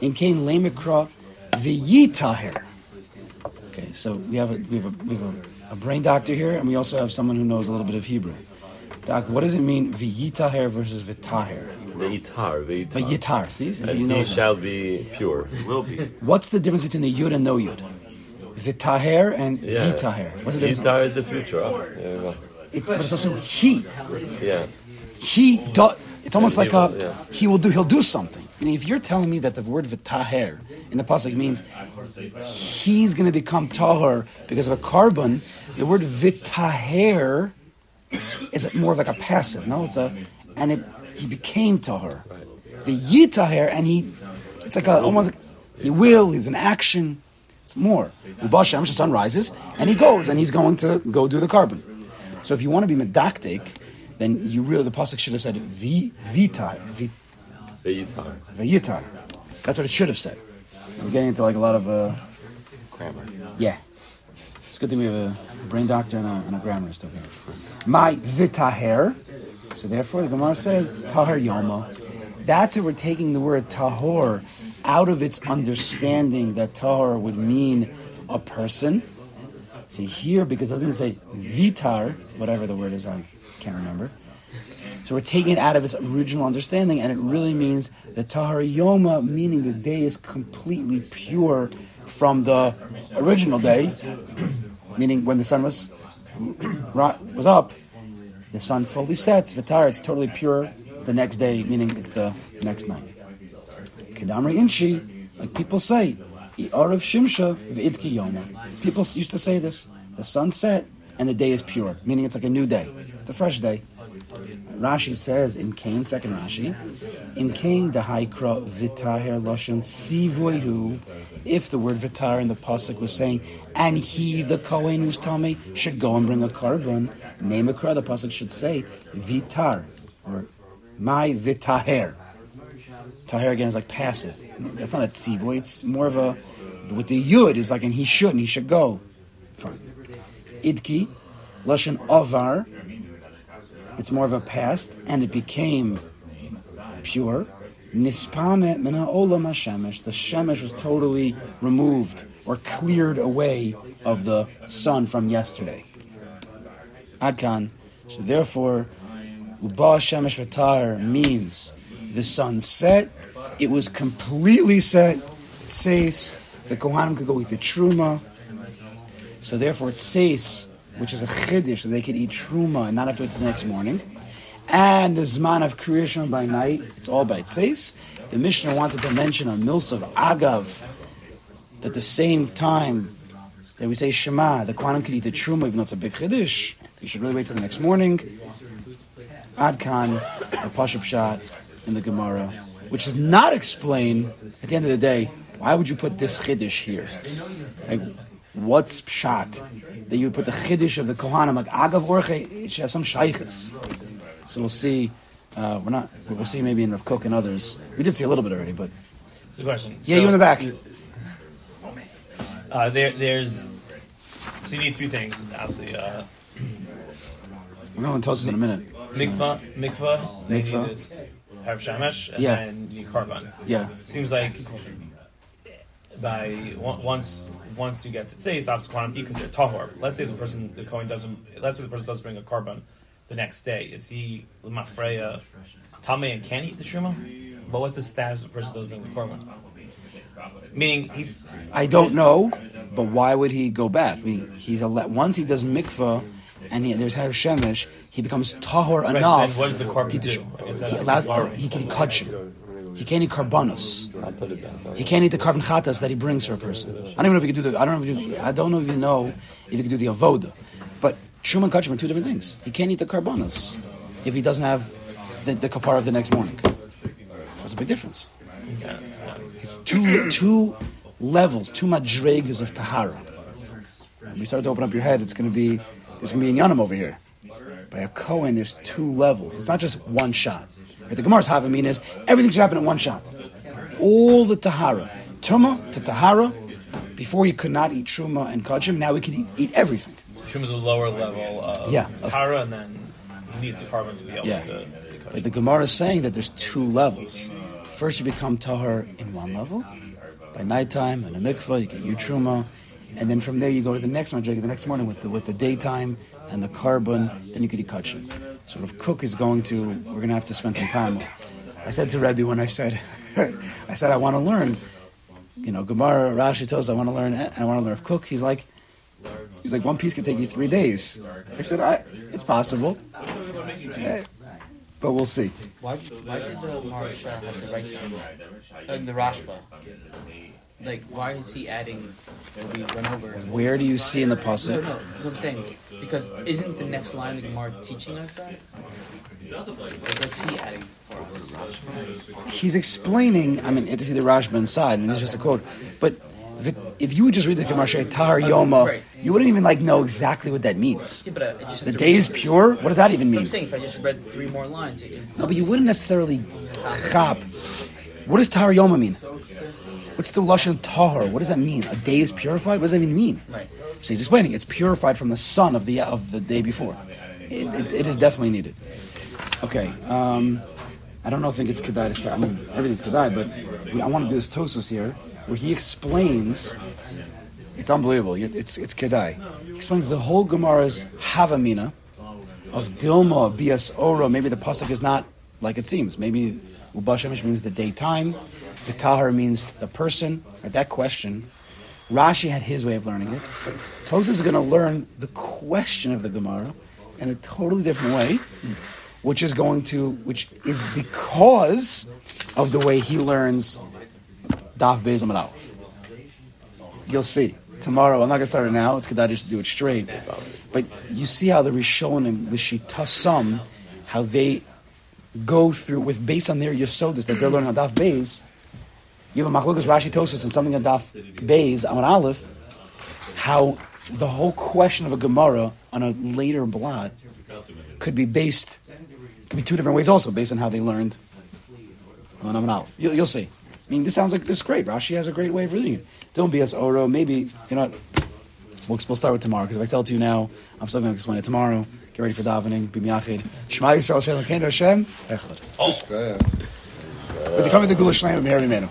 in Cain lemikra v'yitaher. Okay, so we have a we have a we have a, a brain doctor here, and we also have someone who knows a little bit of Hebrew. Doc, what does it mean v'yitaher versus v'taher? Veitar, veitar. V'yitar, see, if And you know he that. shall be pure. Will be. What's the difference between the yud and no yud? V'taher and Yeah. v'taher. What's the difference? Vitar is the future. huh? Yeah, well, It's, but it's also he. yeah. He do, It's almost He like a will, yeah. he will do. He'll do something. I mean, if you're telling me that the word v'taher in the pasuk means he's going to become tahor because of a korban, the word v'taher is it more of like a passive. No, it's a and it he became tahor. The yitaher and he, it's like a almost like he will. He's an action. It's more. Ubal Shemesh, the sun rises, and he goes, and he's going to go do the korban. So if you want to be medactic, then you really the pasuk should have said vi vitar vi, Veitar. vitar. That's what it should have said. We're getting into like a lot of uh, Grammar. yeah. It's good thing we have a brain doctor and a, and a grammarist over here. My vitaher. So therefore, the Gemara says tahar yoma. That's where we're taking the word tahor out of its understanding that tahor would mean a person. See here, because it doesn't say vitar, whatever the word is, I can't remember. So we're taking it out of its original understanding, and it really means the tahar yoma, meaning the day is completely pure from the original day, meaning when the sun was was up, the sun fully sets. Vitar, it's totally pure. It's the next day, meaning it's the next night. Kedamri inchi, like people say, Arav Shimsha v'idki yoma. People used to say this: the sun set and the day is pure, meaning it's like a new day. It's a fresh day. Rashi says in Cain, second Rashi, in Cain the haikra vitaher lashon sivoihu. If the word vitar in the pasuk was saying, and he, the Kohen who's tummy, should go and bring a korban, name a the pasuk should say vitar or my vitaher. Taher again is like passive. That's not a tzivoy. It's more of a with the yud is like and he should and he should go. Fine. Idki, lashon avar. it's more of a past, and it became pure. Nispane mina olam hashemesh. The shemesh was totally removed or cleared away of the sun from yesterday. Adkan. So therefore, uba shemesh vatar means the sun set. It was completely set. It says the kohanim could go eat the truma. So therefore, it says, which is a chiddush, so they could eat truma and not have to wait till the next morning. And the zman of creation by night, it's all by tseis. The Mishnah wanted to mention a milsa of agav, that the same time that we say Shema, the Kohanim could eat the truma, even though it's a big chiddush. You should really wait till the next morning. Adkan, a pashup shot in the Gemara, which does not explain, at the end of the day, why would you put this chiddush here? Like, what's shot that you would put the chiddush of the Kohanim, like agav orche, it should have some shaykhs. So we'll see. Uh, we're not. We'll see maybe in Rav Kook and others. We did see a little bit already, but the question. yeah, So, you in the back. Uh, there, there's. So you need three things, obviously. Uh, We're going to toast in a minute. mikvah, mikvah, Mikvah. Harv Shemesh, and Yeah. then you Korban. Yeah. Seems like by once once you get to say it's quantum considered tahor. Let's say the person the Kohen doesn't. Let's say the person does bring a Korban the next day. Is he lemafreya tame and can eat the truma? But what's the status of the person does bring the Korban? Meaning he's I don't know, but why would he go back? I mean, he's a once he does mikvah, and he, there's Har Shemesh, he becomes tahor Right, so enough. then what does the Korban to- do? Is He allows. Korban? He can kachim. He can't eat karbanos. I'll put it back. He can't eat the korban chatas that he brings for a person. I don't even know if he could do the. I don't know if you, I don't know if you know if he could do the avoda, but truma and kachim are two different things. He can't eat the karbanos if he doesn't have the, the kapara of the next morning. There's a big difference. It's two two levels, two madregas of tahara. When you start to open up your head, it's going to be there's going to be a yanam over here. By a Kohen, there's two levels. It's not just one shot. But the Gemara's Havamin is everything should happen in one shot. All the tahara, tuma to tahara. Before you could not eat truma and kachim, now we can eat, eat everything. Truma is a lower level of Yeah, of- Tara, and then he needs the korban to be able Yeah. to. But the Gemara is saying that there's two levels. First, you become tahar in one level. By nighttime, in a mikvah, you get your truma. And then from there, you go to the next madriga the next morning with the, with the daytime and the korban. Then you could eat kachim. Sort Rav Kook is going to, we're going to have to spend some time. I said to Rebbe when I said, I said, I want to learn. You know, Gemara, Rashi tells us I want to learn, and I want to learn Rav Kook. He's like, he's like, one piece could take you three days. I said, I, it's possible. Eh, But we'll see. Why, why did the Maharsha have to write down uh, the Rashba? Like, why is he adding we went over? Where do you see in the No, pasuk? no, what I'm saying because isn't the next line the Gemara teaching us that? What's he adding for us? He's explaining. I mean, you have to see the Rashba inside, and it's just a quote. But if, it, if you would just read the Gemara Tar Yoma. You wouldn't even like know exactly what that means. Yeah, uh, I The day is it. pure. What does that even mean? I'm saying if I just read three more lines, No, but you wouldn't necessarily chop. What does Tar Yoma mean? What's the lashon tahar? What does that mean? A day is purified. What does that even mean? right. So he's explaining it's purified from the sun of the of the day before. It, it's, it is definitely needed. Okay, um, I don't know. I think it's kedai to start. I mean, everything's kedai, but we, I want to do this Tosfos here where he explains. It's unbelievable. It's it's kedai. He explains the whole Gemara's havamina of Dilma bias ora. Maybe the pasuk is not like it seems. Maybe ubashamish means the daytime. The tahar means the person. Right, that question. Rashi had his way of learning it. Tosfos is going to learn the question of the Gemara in a totally different way, which is going to, which is because of the way he learns Daf Amud You'll see tomorrow. I'm not going to start it now. It's Kedai just to do it straight. But you see how the Rishon and the Shitasam, how they go through with based on their Yesodis that they're learning on Daf Beis. You have a Machlokas Rashi Tosfos and something on Daf Beis Amud Aleph. How the whole question of a Gemara on a later blot could be based, could be two different ways also, based on how they learned on Aleph. You'll, you'll see. I mean, this sounds like this is great. Rashi has a great way of reading it. Don't be as oro. Maybe you know. We'll, we'll start with tomorrow because if I tell it to you now, I'm still going to explain it tomorrow. Get ready for davening. Be miyachid. Shema Yisrael Shalom Kein Hashem. Echad. Oh. Yeah. With the coming of the Gula Shleim, Mary Menu.